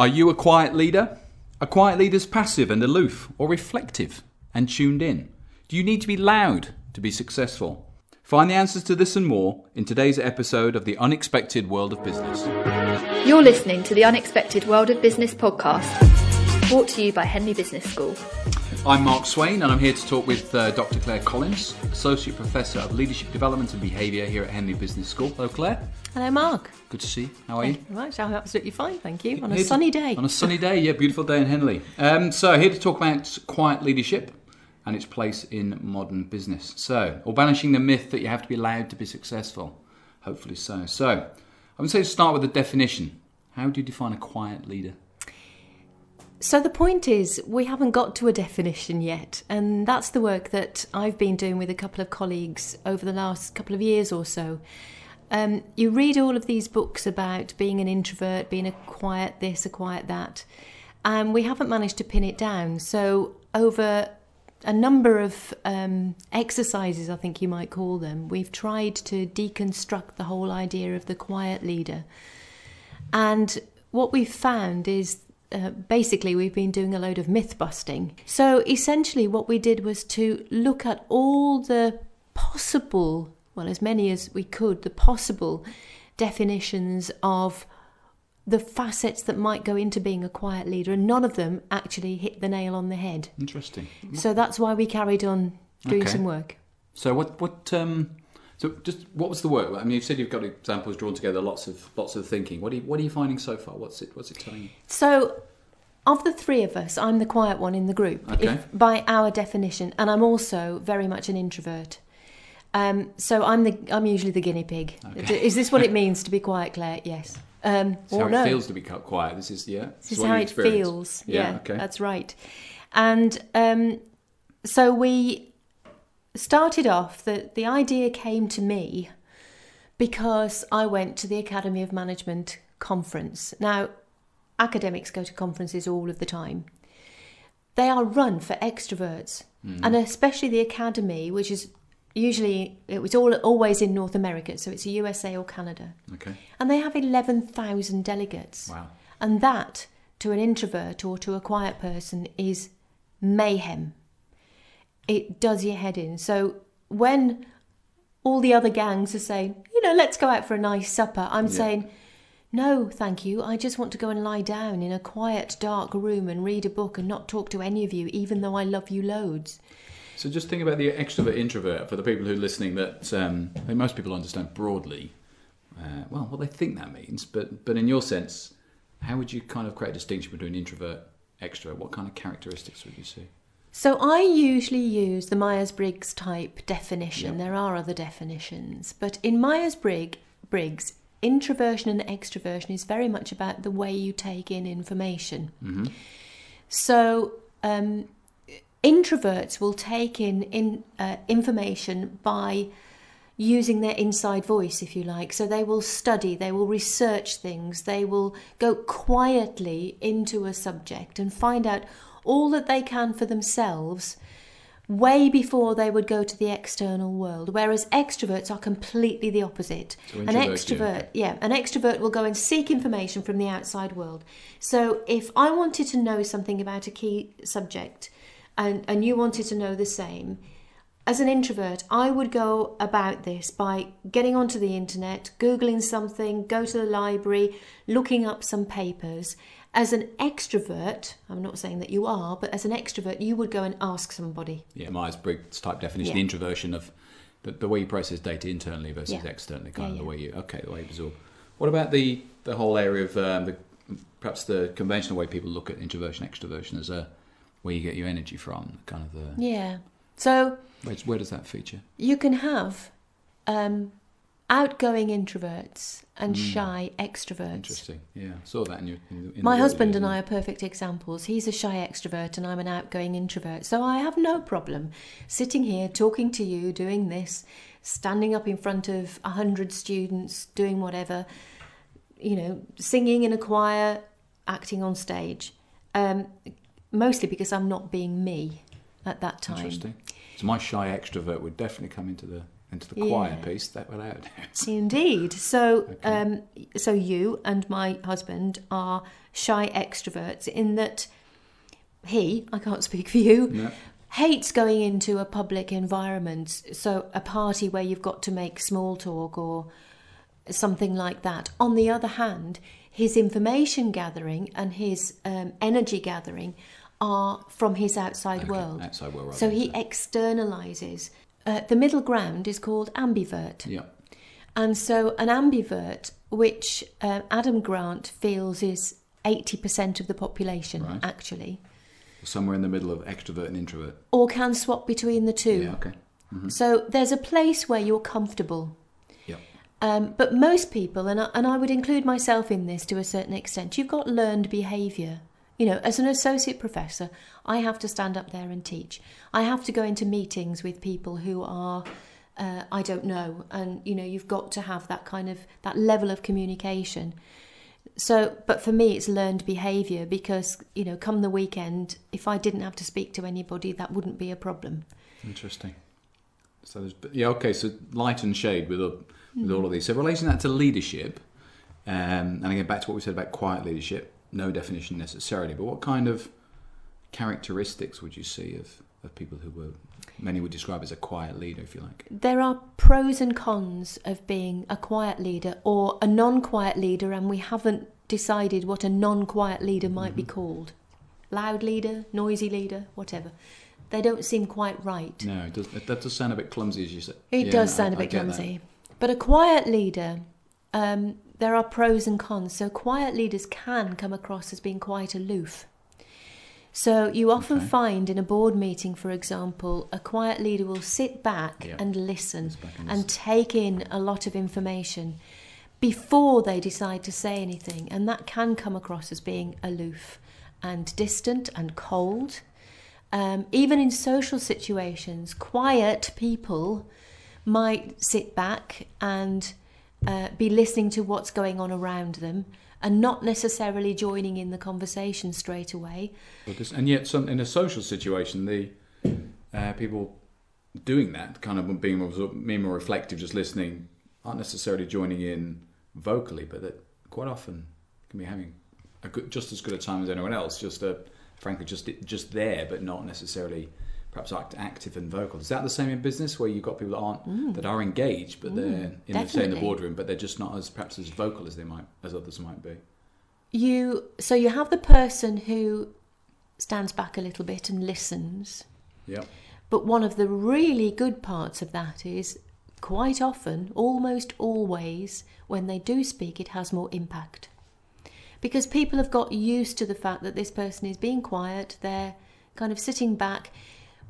Are you a quiet leader? A quiet leader's passive and aloof, or reflective and tuned in? Do you need to be loud to be successful? Find the answers to this and more in today's episode of The Unexpected World of Business. You're listening to the Unexpected World of Business podcast, brought to you by Henley Business School. I'm Mark Swain, and I'm here to talk with uh, Dr. Claire Collins, Associate Professor of Leadership Development and Behaviour here at Henley Business School. Hello, Claire. Hello, Mark. Good to see you. How are you? Very much. I'm absolutely fine, thank you. On a to- sunny day. On a sunny day, yeah, beautiful day in Henley. Um, so, here to talk about quiet leadership and its place in modern business. So, or banishing the myth that you have to be loud to be successful. Hopefully so. So, I would say to start with the definition. How do you define a quiet leader? So the point is, we haven't got to a definition yet, and that's the work that I've been doing with a couple of colleagues over the last couple of years or so. Um, you read all of these books about being an introvert, being a quiet this, a quiet that, and we haven't managed to pin it down. So over a number of um, exercises, I think you might call them, we've tried to deconstruct the whole idea of the quiet leader. And what we've found is uh, basically we've been doing a load of myth busting. So essentially, what we did was to look at all the possible, well, as many as we could, the possible definitions of the facets that might go into being a quiet leader, and none of them actually hit the nail on the head. Interesting. So that's why we carried on doing Okay. some work. So, what, what, um, so just what was the work? I mean, you've said you've got examples drawn together, lots of, lots of thinking. What are you, what are you finding so far? What's it, what's it telling you? So, of the three of us, I'm the quiet one in the group, Okay. if, by our definition, and I'm also very much an introvert. Um, so I'm the I'm usually the guinea pig. Okay. Is this what it means to be quiet, Claire? Yes. Um, how or no. it feels to be quiet. This is, yeah. This is how it experience. feels. Yeah, Yeah, okay. that's right. And um, so we started off. The the idea came to me because I went to the Academy of Management conference. Now, academics go to conferences all of the time. They are run for extroverts, Hmm. and especially the academy, which is usually it was all always in North America, so it's a USA or Canada, Okay. and they have eleven thousand delegates. Wow. And that, to an introvert or to a quiet person, is mayhem. It does your head in. So when all the other gangs are saying, you know, let's go out for a nice supper, I'm Yeah. saying, no, thank you. I just want to go and lie down in a quiet, dark room and read a book and not talk to any of you, even though I love you loads. So just think about the extrovert introvert for the people who are listening. That um, I think most people understand broadly. Uh, well, what they think that means, but but in your sense, how would you kind of create a distinction between introvert, extrovert? What kind of characteristics would you see? So I usually use the Myers Briggs type definition. Yep. There are other definitions, but in Myers Briggs, introversion and extroversion is very much about the way you take in information. So um, introverts will take in, in uh, information by using their inside voice, if you like. So they will study, they will research things, they will go quietly into a subject and find out all that they can for themselves way before they would go to the external world. Whereas extroverts are completely the opposite. So an introvert, yeah, extrovert, yeah, an extrovert will go and seek information from the outside world. So if I wanted to know something about a key subject and, and you wanted to know the same, as an introvert, I would go about this by getting onto the internet, Googling something, go to the library, looking up some papers. As an extrovert, I'm not saying that you are, but as an extrovert, you would go and ask somebody. Yeah, Myers Briggs type definition, Yeah. introversion of the, the way you process data internally versus Yeah. externally, kind Yeah, of the way you okay, the way you absorb. What about the the whole area of um, the perhaps the conventional way people look at introversion, extroversion as a where you get your energy from, kind of the Yeah. So where, where does that feature? you can have um, outgoing introverts and shy extroverts. Interesting. Yeah, saw that in your. In, in My husband and. I are perfect examples. He's a shy extrovert and I'm an outgoing introvert. So I have no problem sitting here talking to you, doing this, standing up in front of a hundred students, doing whatever, you know, singing in a choir, acting on stage. Um, mostly because I'm not being me at that time. Interesting. So my shy extrovert would definitely come into the into the quiet Yeah. piece that we're out. Indeed. So, um, so you and my husband are shy extroverts in that he, I can't speak for you, No. hates going into a public environment. So, a party where you've got to make small talk or something like that. On the other hand, his information gathering and his um, energy gathering are from his outside Okay, world. outside world, So he externalizes. Uh, the middle ground is called ambivert. yeah. And so an ambivert, which uh, Adam Grant feels is 80% of the population, Right. actually, Somewhere in the middle of extrovert and introvert. or can swap between the two. Yeah, okay. So there's a place where you're comfortable. Yeah. Um, but most people, and I, and I would include myself in this to a certain extent, you've got learned behaviour. You know, as an associate professor, I have to stand up there and teach. I have to go into meetings with people who are, uh, I don't know, and you know, you've got to have that kind of that level of communication. So, but for me, it's learned behaviour because you know, come the weekend, if I didn't have to speak to anybody, that wouldn't be a problem. Interesting. So there's, yeah, okay. So light and shade with, with all of these. So relating that to leadership, um, and again back to what we said about quiet leadership. No definition necessarily, but what kind of characteristics would you see of, of people who were many would describe as a quiet leader, if you like? There are pros and cons of being a quiet leader or a non quiet leader, and we haven't decided what a non quiet leader might be mm-hmm. called. Loud leader, noisy leader, whatever. They don't seem quite right. No, it does, that does sound a bit clumsy, as you said. It Yeah, does sound I- a bit get that. clumsy. But a quiet leader, um, there are pros and cons. So quiet leaders can come across as being quite aloof. So you often Okay. find in a board meeting, for example, a quiet leader will sit back Yeah. and listen back and and take in a lot of information before they decide to say anything. And that can come across as being aloof and distant and cold. Um, even in social situations, quiet people might sit back and uh, be listening to what's going on around them and not necessarily joining in the conversation straight away. And yet, some, in a social situation, the uh, people doing that, kind of being more, being more reflective, just listening, aren't necessarily joining in vocally, but that quite often can be having a good, just as good a time as anyone else. Just uh, frankly, just just there, but not necessarily perhaps act, active and vocal. Is that the same in business, where you've got people that aren't mm. that are engaged, but they're mm. in the, say in the boardroom, but they're just not as perhaps as vocal as they might as others might be. You so you have the person who stands back a little bit and listens. Yep. But one of the really good parts of that is quite often, almost always, when they do speak, it has more impact. Because people have got used to the fact that this person is being quiet, they're kind of sitting back.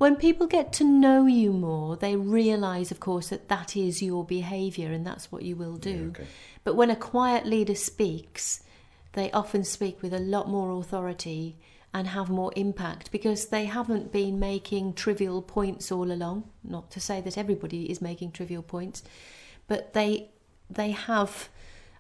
When people get to know you more, they realise, of course, that that is your behaviour and that's what you will do. Yeah, okay. But when a quiet leader speaks, they often speak with a lot more authority and have more impact because they haven't been making trivial points all along. Not to say that everybody is making trivial points, but they they have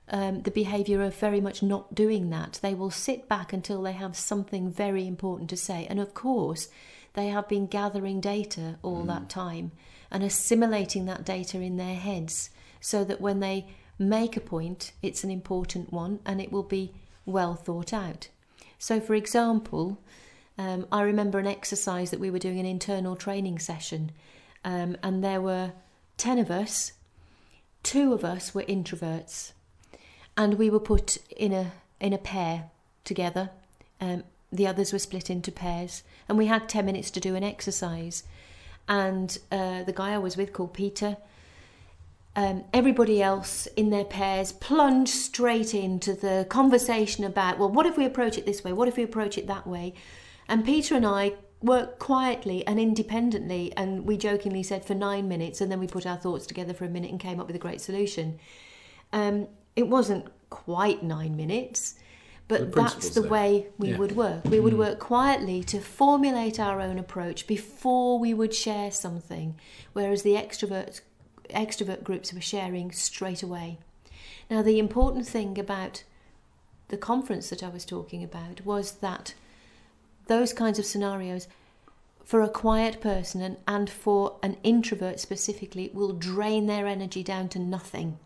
um, the behaviour of very much not doing that. They will sit back until they have something very important to say, and of course, they have been gathering data all that time and assimilating that data in their heads so that when they make a point, it's an important one and it will be well thought out. So, for example, um, I remember an exercise that we were doing an internal training session, um, and there were 10 of us, two of us were introverts, and we were put in a, in a pair together. Um, the others were split into pairs, and we had 10 minutes to do an exercise. And uh, the guy I was with, called Peter, um, everybody else in their pairs plunged straight into the conversation about, well, what if we approach it this way? What if we approach it that way? And Peter and I worked quietly and independently, and we jokingly said for nine minutes, and then we put our thoughts together for a minute and came up with a great solution. Um, it wasn't quite nine minutes, but The that's the there. way we Yeah. would work. We would mm. work quietly to formulate our own approach before we would share something, whereas the extroverts extrovert groups were sharing straight away. Now, the important thing about the conference that I was talking about was that those kinds of scenarios, for a quiet person and, and for an introvert specifically will drain their energy down to nothing.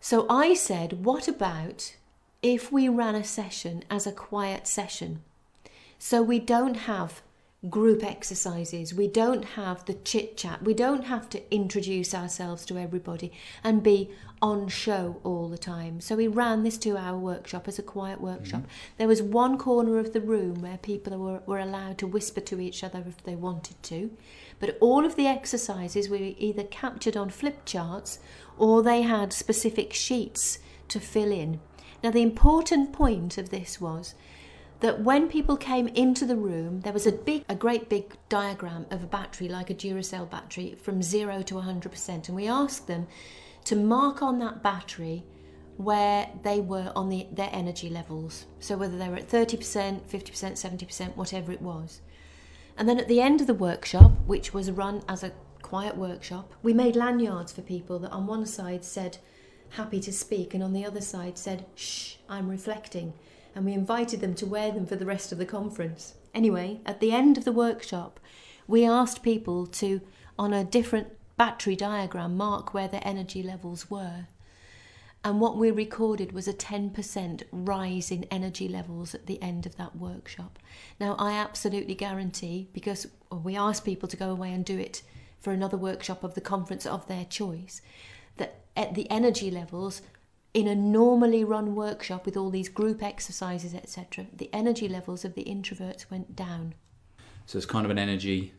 So I said, what about if we ran a session as a quiet session? So we don't have group exercises, we don't have the chit chat, we don't have to introduce ourselves to everybody and be on show all the time. So we ran this two hour workshop as a quiet workshop. Mm-hmm. There was one corner of the room where people were, were allowed to whisper to each other if they wanted to. But all of the exercises were either captured on flip charts or they had specific sheets to fill in. Now, the important point of this was that when people came into the room, there was a big, a great big diagram of a battery, like a Duracell battery, from zero to 100%. And we asked them to mark on that battery where they were on the, their energy levels. So whether they were at 30%, 50%, 70%, whatever it was. And then at the end of the workshop, which was run as a quiet workshop, we made lanyards for people that on one side said, happy to speak, and on the other side said, shh, I'm reflecting. And we invited them to wear them for the rest of the conference. Anyway, at the end of the workshop, we asked people to, on a different battery diagram, mark where their energy levels were. And what we recorded was a 10% rise in energy levels at the end of that workshop. Now, I absolutely guarantee, because we asked people to go away and do it for another workshop of the conference of their choice, that at the energy levels in a normally run workshop with all these group exercises, etc., the energy levels of the introverts went down. So it's kind of an energy,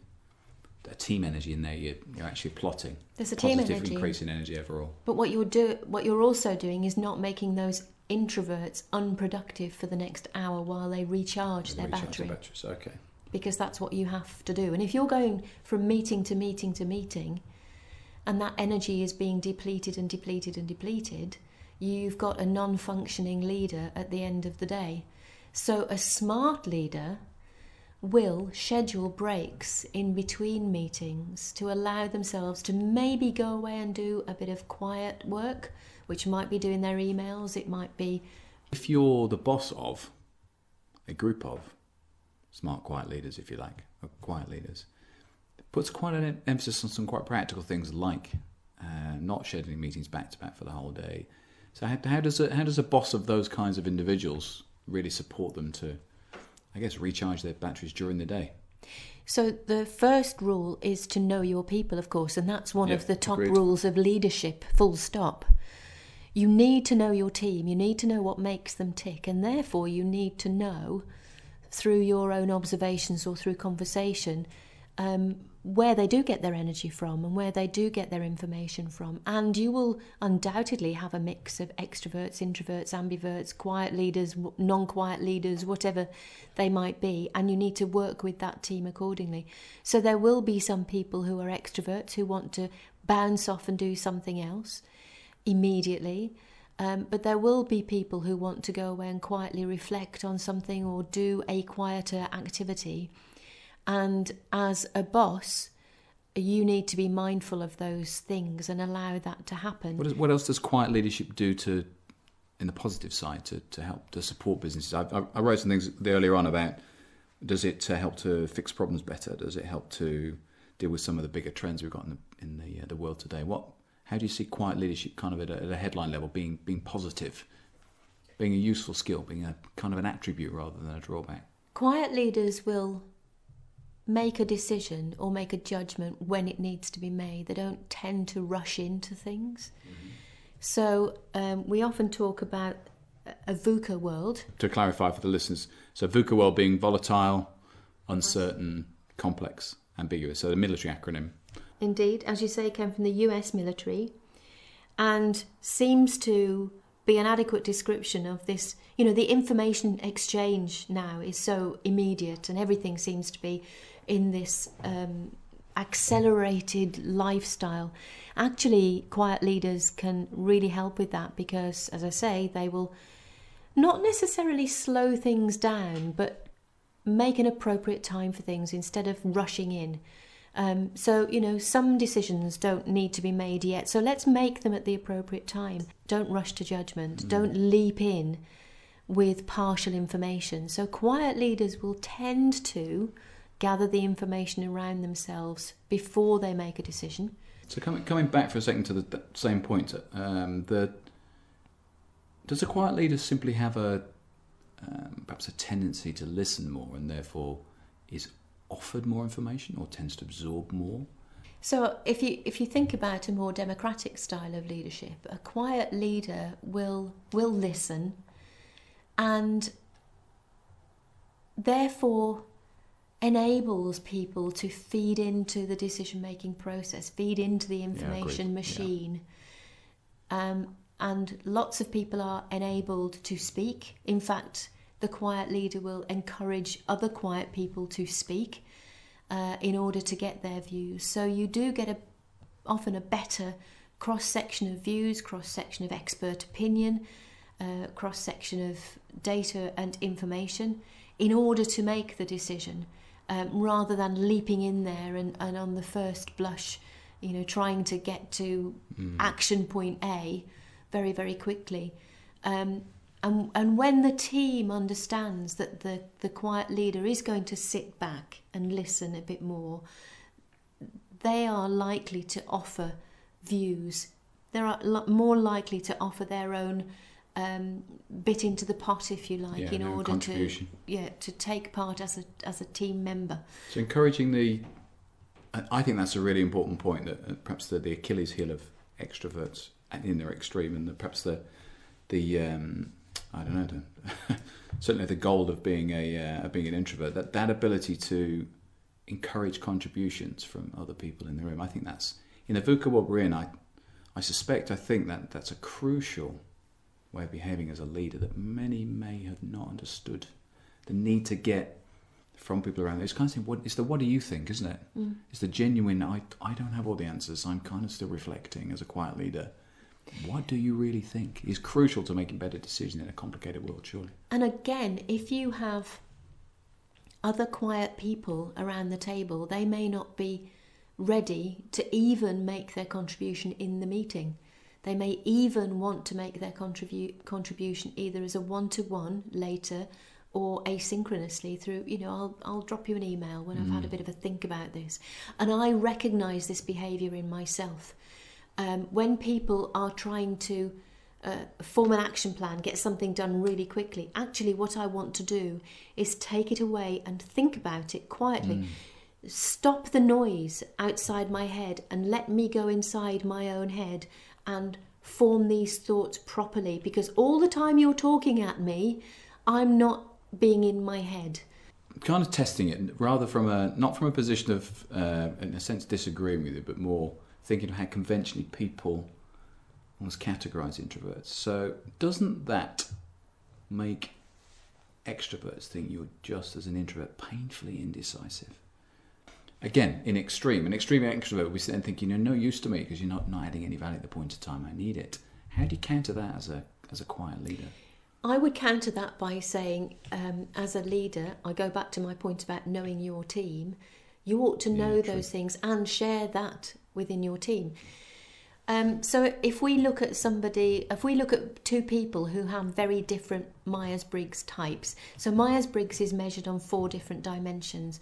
a team energy in there. You're, you're actually plotting. There's a team energy. increase in energy overall. But what you're do, what you're also doing is not making those introverts unproductive for the next hour while they recharge, their, recharge battery. their batteries. Okay. Because that's what you have to do. And if you're going from meeting to meeting to meeting, and that energy is being depleted and depleted and depleted, you've got a non functioning leader at the end of the day. So, a smart leader will schedule breaks in between meetings to allow themselves to maybe go away and do a bit of quiet work, which might be doing their emails, it might be. If you're the boss of a group of smart, quiet leaders, if you like, or quiet leaders, puts quite an emphasis on some quite practical things like uh, not scheduling meetings back to back for the whole day, so how, how does a, how does a boss of those kinds of individuals really support them to, I guess, recharge their batteries during the day? So the first rule is to know your people, of course, and that's one of the top agreed. rules of leadership. Full stop. You need to know your team. You need to know what makes them tick, and therefore you need to know through your own observations or through conversation um, where they do get their energy from and where they do get their information from. And you will undoubtedly have a mix of extroverts, introverts, ambiverts, quiet leaders, non quiet leaders, whatever they might be. And you need to work with that team accordingly. So there will be some people who are extroverts who want to bounce off and do something else immediately. Um, but there will be people who want to go away and quietly reflect on something or do a quieter activity and as a boss, you need to be mindful of those things and allow that to happen. What, is, what else does quiet leadership do to, in the positive side, to, to help to support businesses? I, I, I wrote some things earlier on about does it uh, help to fix problems better? Does it help to deal with some of the bigger trends we've got in the in the, uh, the world today? What how do you see quiet leadership kind of at a, at a headline level being being positive, being a useful skill, being a kind of an attribute rather than a drawback? Quiet leaders will make a decision or make a judgment when it needs to be made. They don't tend to rush into things. Mm-hmm. So um, we often talk about a VUCA world. To clarify for the listeners, so VUCA world being volatile, uncertain, complex, ambiguous. So the military acronym. Indeed, as you say, came from the US military and seems to be an adequate description of this. You know, the information exchange now is so immediate and everything seems to be in this um, accelerated lifestyle. Actually, quiet leaders can really help with that because, as I say, they will not necessarily slow things down, but make an appropriate time for things instead of rushing in. Um, so, you know, some decisions don't need to be made yet. So let's make them at the appropriate time. Don't rush to judgment. Mm. Don't leap in with partial information. So, quiet leaders will tend to gather the information around themselves before they make a decision. So coming coming back for a second to the, same point, um, the does a quiet leader simply have a um, perhaps a tendency to listen more and therefore is offered more information or tends to absorb more? So if you if you think about a more democratic style of leadership, a quiet leader will will listen and therefore enables people to feed into the decision making process, feed into the information yeah, machine. Yeah. Um, and lots of people are enabled to speak. In fact, the quiet leader will encourage other quiet people to speak uh, in order to get their views. So you do get a often a better cross section of views, cross section of expert opinion, uh, cross section of data and information in order to make the decision, um, rather than leaping in there and, and on the first blush, you know, trying to get to mm. action point A very very quickly. Um, and, and when the team understands that the, the quiet leader is going to sit back and listen a bit more, they are likely to offer views. They are more likely to offer their own um, bit into the pot, if you like, yeah, in order to yeah to take part as a as a team member. So encouraging the, I think that's a really important point that uh, perhaps the, the Achilles heel of extroverts in their extreme, and the, perhaps the the um, I don't know, the, certainly the goal of being a uh, being an introvert. That that ability to encourage contributions from other people in the room. I think that's in the VUCA world we're in. I I suspect I think that that's a crucial way of behaving as a leader that many may have not understood. The need to get from people around. It's kind of saying, what, it's the what do you think, isn't it? Mm. It's the genuine. I I don't have all the answers. I'm kind of still reflecting as a quiet leader what do you really think is crucial to making better decisions in a complicated world, surely? And again, if you have other quiet people around the table, they may not be ready to even make their contribution in the meeting. They may even want to make their contribu- contribution either as a one to one later or asynchronously through, you know, I'll, I'll drop you an email when mm. I've had a mm. bit of a think about this. And I recognize this behavior in myself um, when people are trying to uh, form an action plan, get something done really quickly, actually, what I want to do is take it away and think about it quietly. Mm. Stop the noise outside my head and let me go inside my own head and form these thoughts properly because all the time you're talking at me, I'm not being in my head kind of testing it rather from a not from a position of uh, in a sense disagreeing with you but more thinking of how conventionally people almost categorize introverts. So, doesn't that make extroverts think you're just as an introvert painfully indecisive? Again, in extreme, an extreme extrovert will be then thinking you're no use to me because you're not, not adding any value at the point of time I need it. How do you counter that as a as a quiet leader? I would counter that by saying, um, as a leader, I go back to my point about knowing your team. You ought to know yeah, those things and share that within your team. Um, so if we look at somebody, if we look at two people who have very different Myers-Briggs types, so Myers-Briggs is measured on four different dimensions,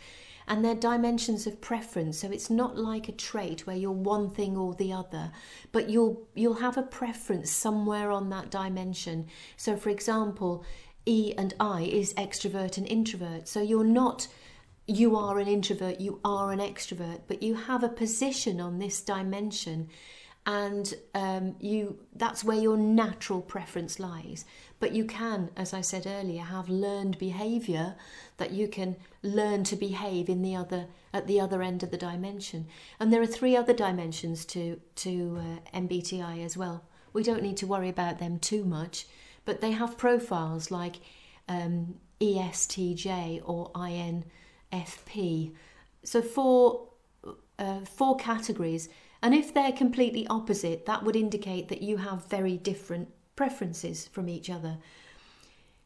and they're dimensions of preference. So it's not like a trait where you're one thing or the other, but you'll you'll have a preference somewhere on that dimension. So for example, E and I is extrovert and introvert. So you're not you are an introvert, you are an extrovert, but you have a position on this dimension and um, you that's where your natural preference lies. But you can as i said earlier have learned behavior that you can learn to behave in the other at the other end of the dimension. And there are three other dimensions to to uh, mbti as well. We don't need to worry about them too much but they have profiles like um, estj or infp So four, uh, four categories. And if they're completely opposite, that would indicate that you have very different preferences from each other.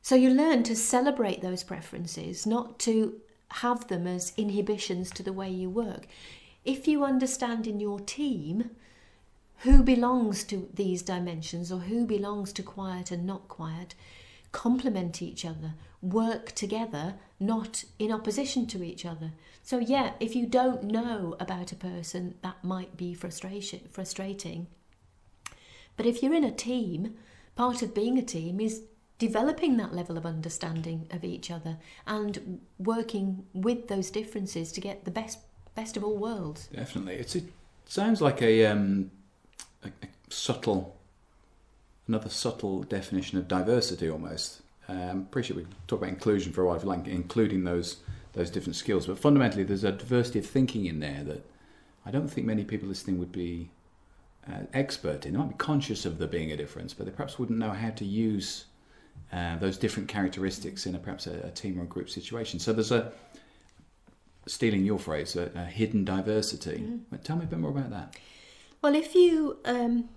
So you learn to celebrate those preferences, not to have them as inhibitions to the way you work. If you understand in your team who belongs to these dimensions or who belongs to quiet and not quiet, complement each other, work together, not in opposition to each other. So yeah, if you don't know about a person, that might be frustration frustrating. But if you're in a team, part of being a team is developing that level of understanding of each other and working with those differences to get the best best of all worlds. Definitely, it's it sounds like a, um, a, a subtle, another subtle definition of diversity almost. Um, appreciate we talk about inclusion for a while, if you like including those those different skills, but fundamentally there's a diversity of thinking in there that I don't think many people listening would be uh, expert in. They might be conscious of there being a difference, but they perhaps wouldn't know how to use uh, those different characteristics in a, perhaps a, a, team or a group situation. So there's a, stealing your phrase, a, a hidden diversity. Mm-hmm. Tell me a bit more about that. Well, if you, um,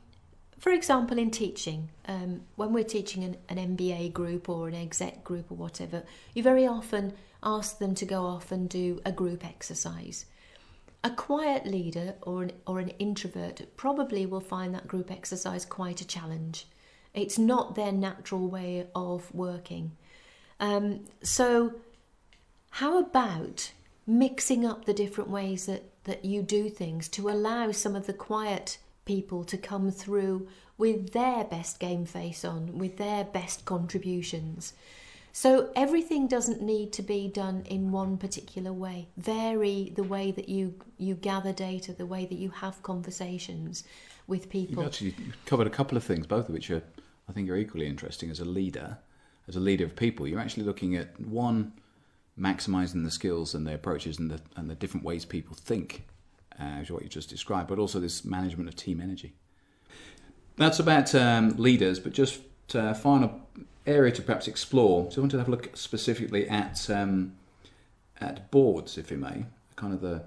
for example, in teaching, um, when we're teaching an, an MBA group or an exec group or whatever, you very often ask them to go off and do a group exercise. A quiet leader or an, or an introvert probably will find that group exercise quite a challenge. It's not their natural way of working. Um, so, how about mixing up the different ways that, that you do things to allow some of the quiet people to come through with their best game face on, with their best contributions? So everything doesn't need to be done in one particular way. Vary the way that you you gather data, the way that you have conversations with people. You've actually covered a couple of things, both of which are I think are equally interesting as a leader, as a leader of people. You're actually looking at one, maximizing the skills and the approaches and the and the different ways people think, uh, is what you just described, but also this management of team energy. That's about um, leaders, but just uh, final area to perhaps explore. So I want to have a look specifically at um, at boards, if you may, kind of the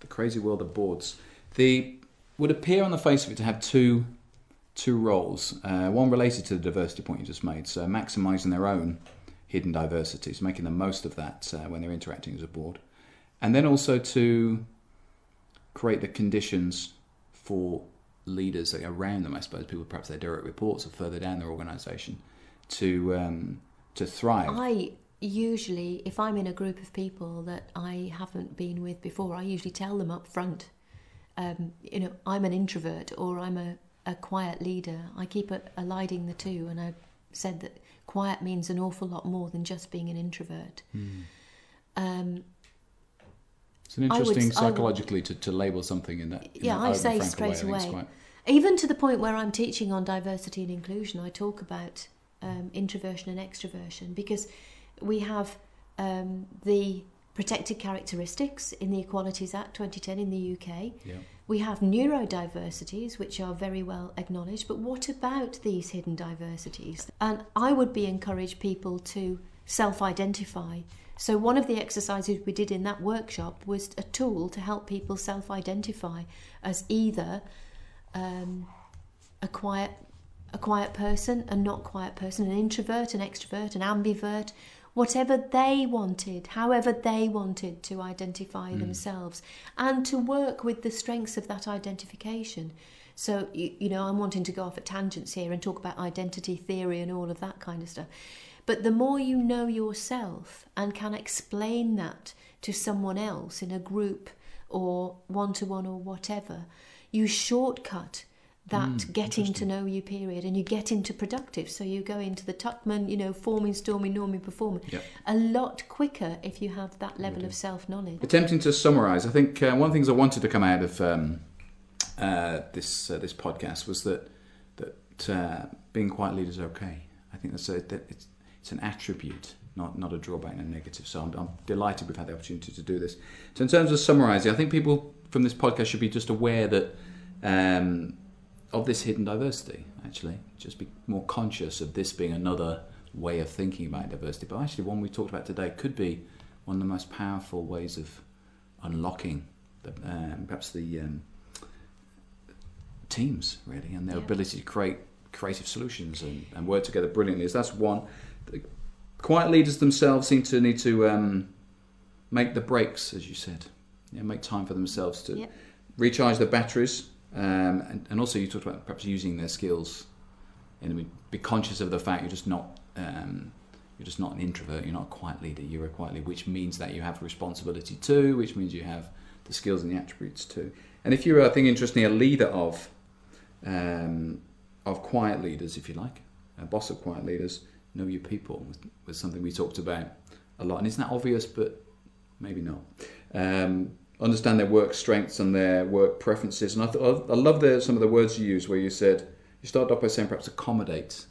the crazy world of boards. The would appear on the face of it to have two two roles. Uh, one related to the diversity point you just made, so maximising their own hidden diversities, making the most of that uh, when they're interacting as a board, and then also to create the conditions for leaders around them. I suppose people, perhaps their direct reports or further down their organisation, to um, to thrive. I usually, if I'm in a group of people that I haven't been with before, I usually tell them up front. Um, you know, I'm an introvert or I'm a a quiet leader. I keep eliding the two, and I said that quiet means an awful lot more than just being an introvert. Mm. Um, it's an interesting would, psychologically would, to, to label something in that. In yeah, I say straight away. Quite... Even to the point where I'm teaching on diversity and inclusion, I talk about um, introversion and extroversion because we have um, the protected characteristics in the Equalities Act 2010 in the UK. Yeah. We have neurodiversities, which are very well acknowledged, but what about these hidden diversities? And I would be encourage people to self identify. So, one of the exercises we did in that workshop was a tool to help people self identify as either um, a quiet a quiet person, a not quiet person, an introvert, an extrovert, an ambivert, whatever they wanted, however they wanted to identify mm. themselves, and to work with the strengths of that identification. So, you, you know, I'm wanting to go off at tangents here and talk about identity theory and all of that kind of stuff. But the more you know yourself and can explain that to someone else in a group or one to one or whatever, you shortcut that mm, getting to know you period and you get into productive. So you go into the tuckman you know forming storming norming performing yep. a lot quicker if you have that level of self-knowledge. Attempting to summarize i think uh, one of the things i wanted to come out of um, uh, this uh, this podcast was that that uh, being quiet leader is okay. I think that's a, that it's, it's an attribute not not a drawback and a negative so I'm, I'm delighted we've had the opportunity to do this so in terms of summarizing i think people from this podcast should be just aware that um, of this hidden diversity, actually. Just be more conscious of this being another way of thinking about diversity. But actually, one we talked about today could be one of the most powerful ways of unlocking the, um, perhaps the um, teams, really, and their yeah. ability to create creative solutions and, and, work together brilliantly. So that's one. The quiet leaders themselves seem to need to um, make the breaks, as you said. Yeah, make time for themselves to recharge their batteries um, and, and, also, you talked about perhaps using their skills and be conscious of the fact you're just not um, You're just not an introvert. You're not a quiet leader. You're a quiet leader, which means that you have responsibility too, which means you have the skills and the attributes too. And if you're, I think, interestingly, a leader of um, of quiet leaders, if you like, a boss of quiet leaders, know your people was, was something we talked about a lot. And isn't that obvious? But maybe not. Um, understand their work strengths and their work preferences. And I, th- I love the, some of the words you use where you said you started off by saying perhaps accommodate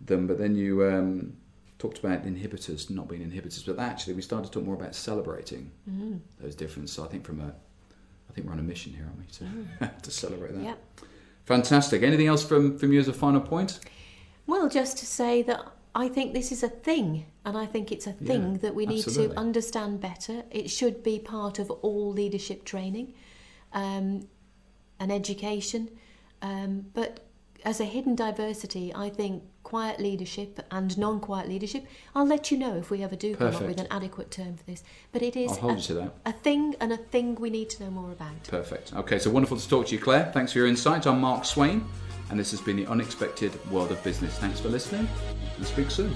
them, but then you um, talked about inhibitors not being inhibitors. But actually, we started to talk more about celebrating Mm. those differences. So I think from a, I think we're on a mission here, aren't we, to, to celebrate that. Yep. Fantastic. Anything else from, from you as a final point? Well, just to say that I think this is a thing, and I think it's a thing Yeah, that we need absolutely. to understand better. It should be part of all leadership training um, and education. Um, but as a hidden diversity, I think quiet leadership and non quiet leadership, I'll let you know if we ever do come up with an adequate term for this. But it is a, you to that. a thing and a thing we need to know more about. Perfect. Okay, so wonderful to talk to you, Claire. Thanks for your insight. I'm Mark Swain, and this has been the Unexpected World of Business. Thanks for listening, and speak soon.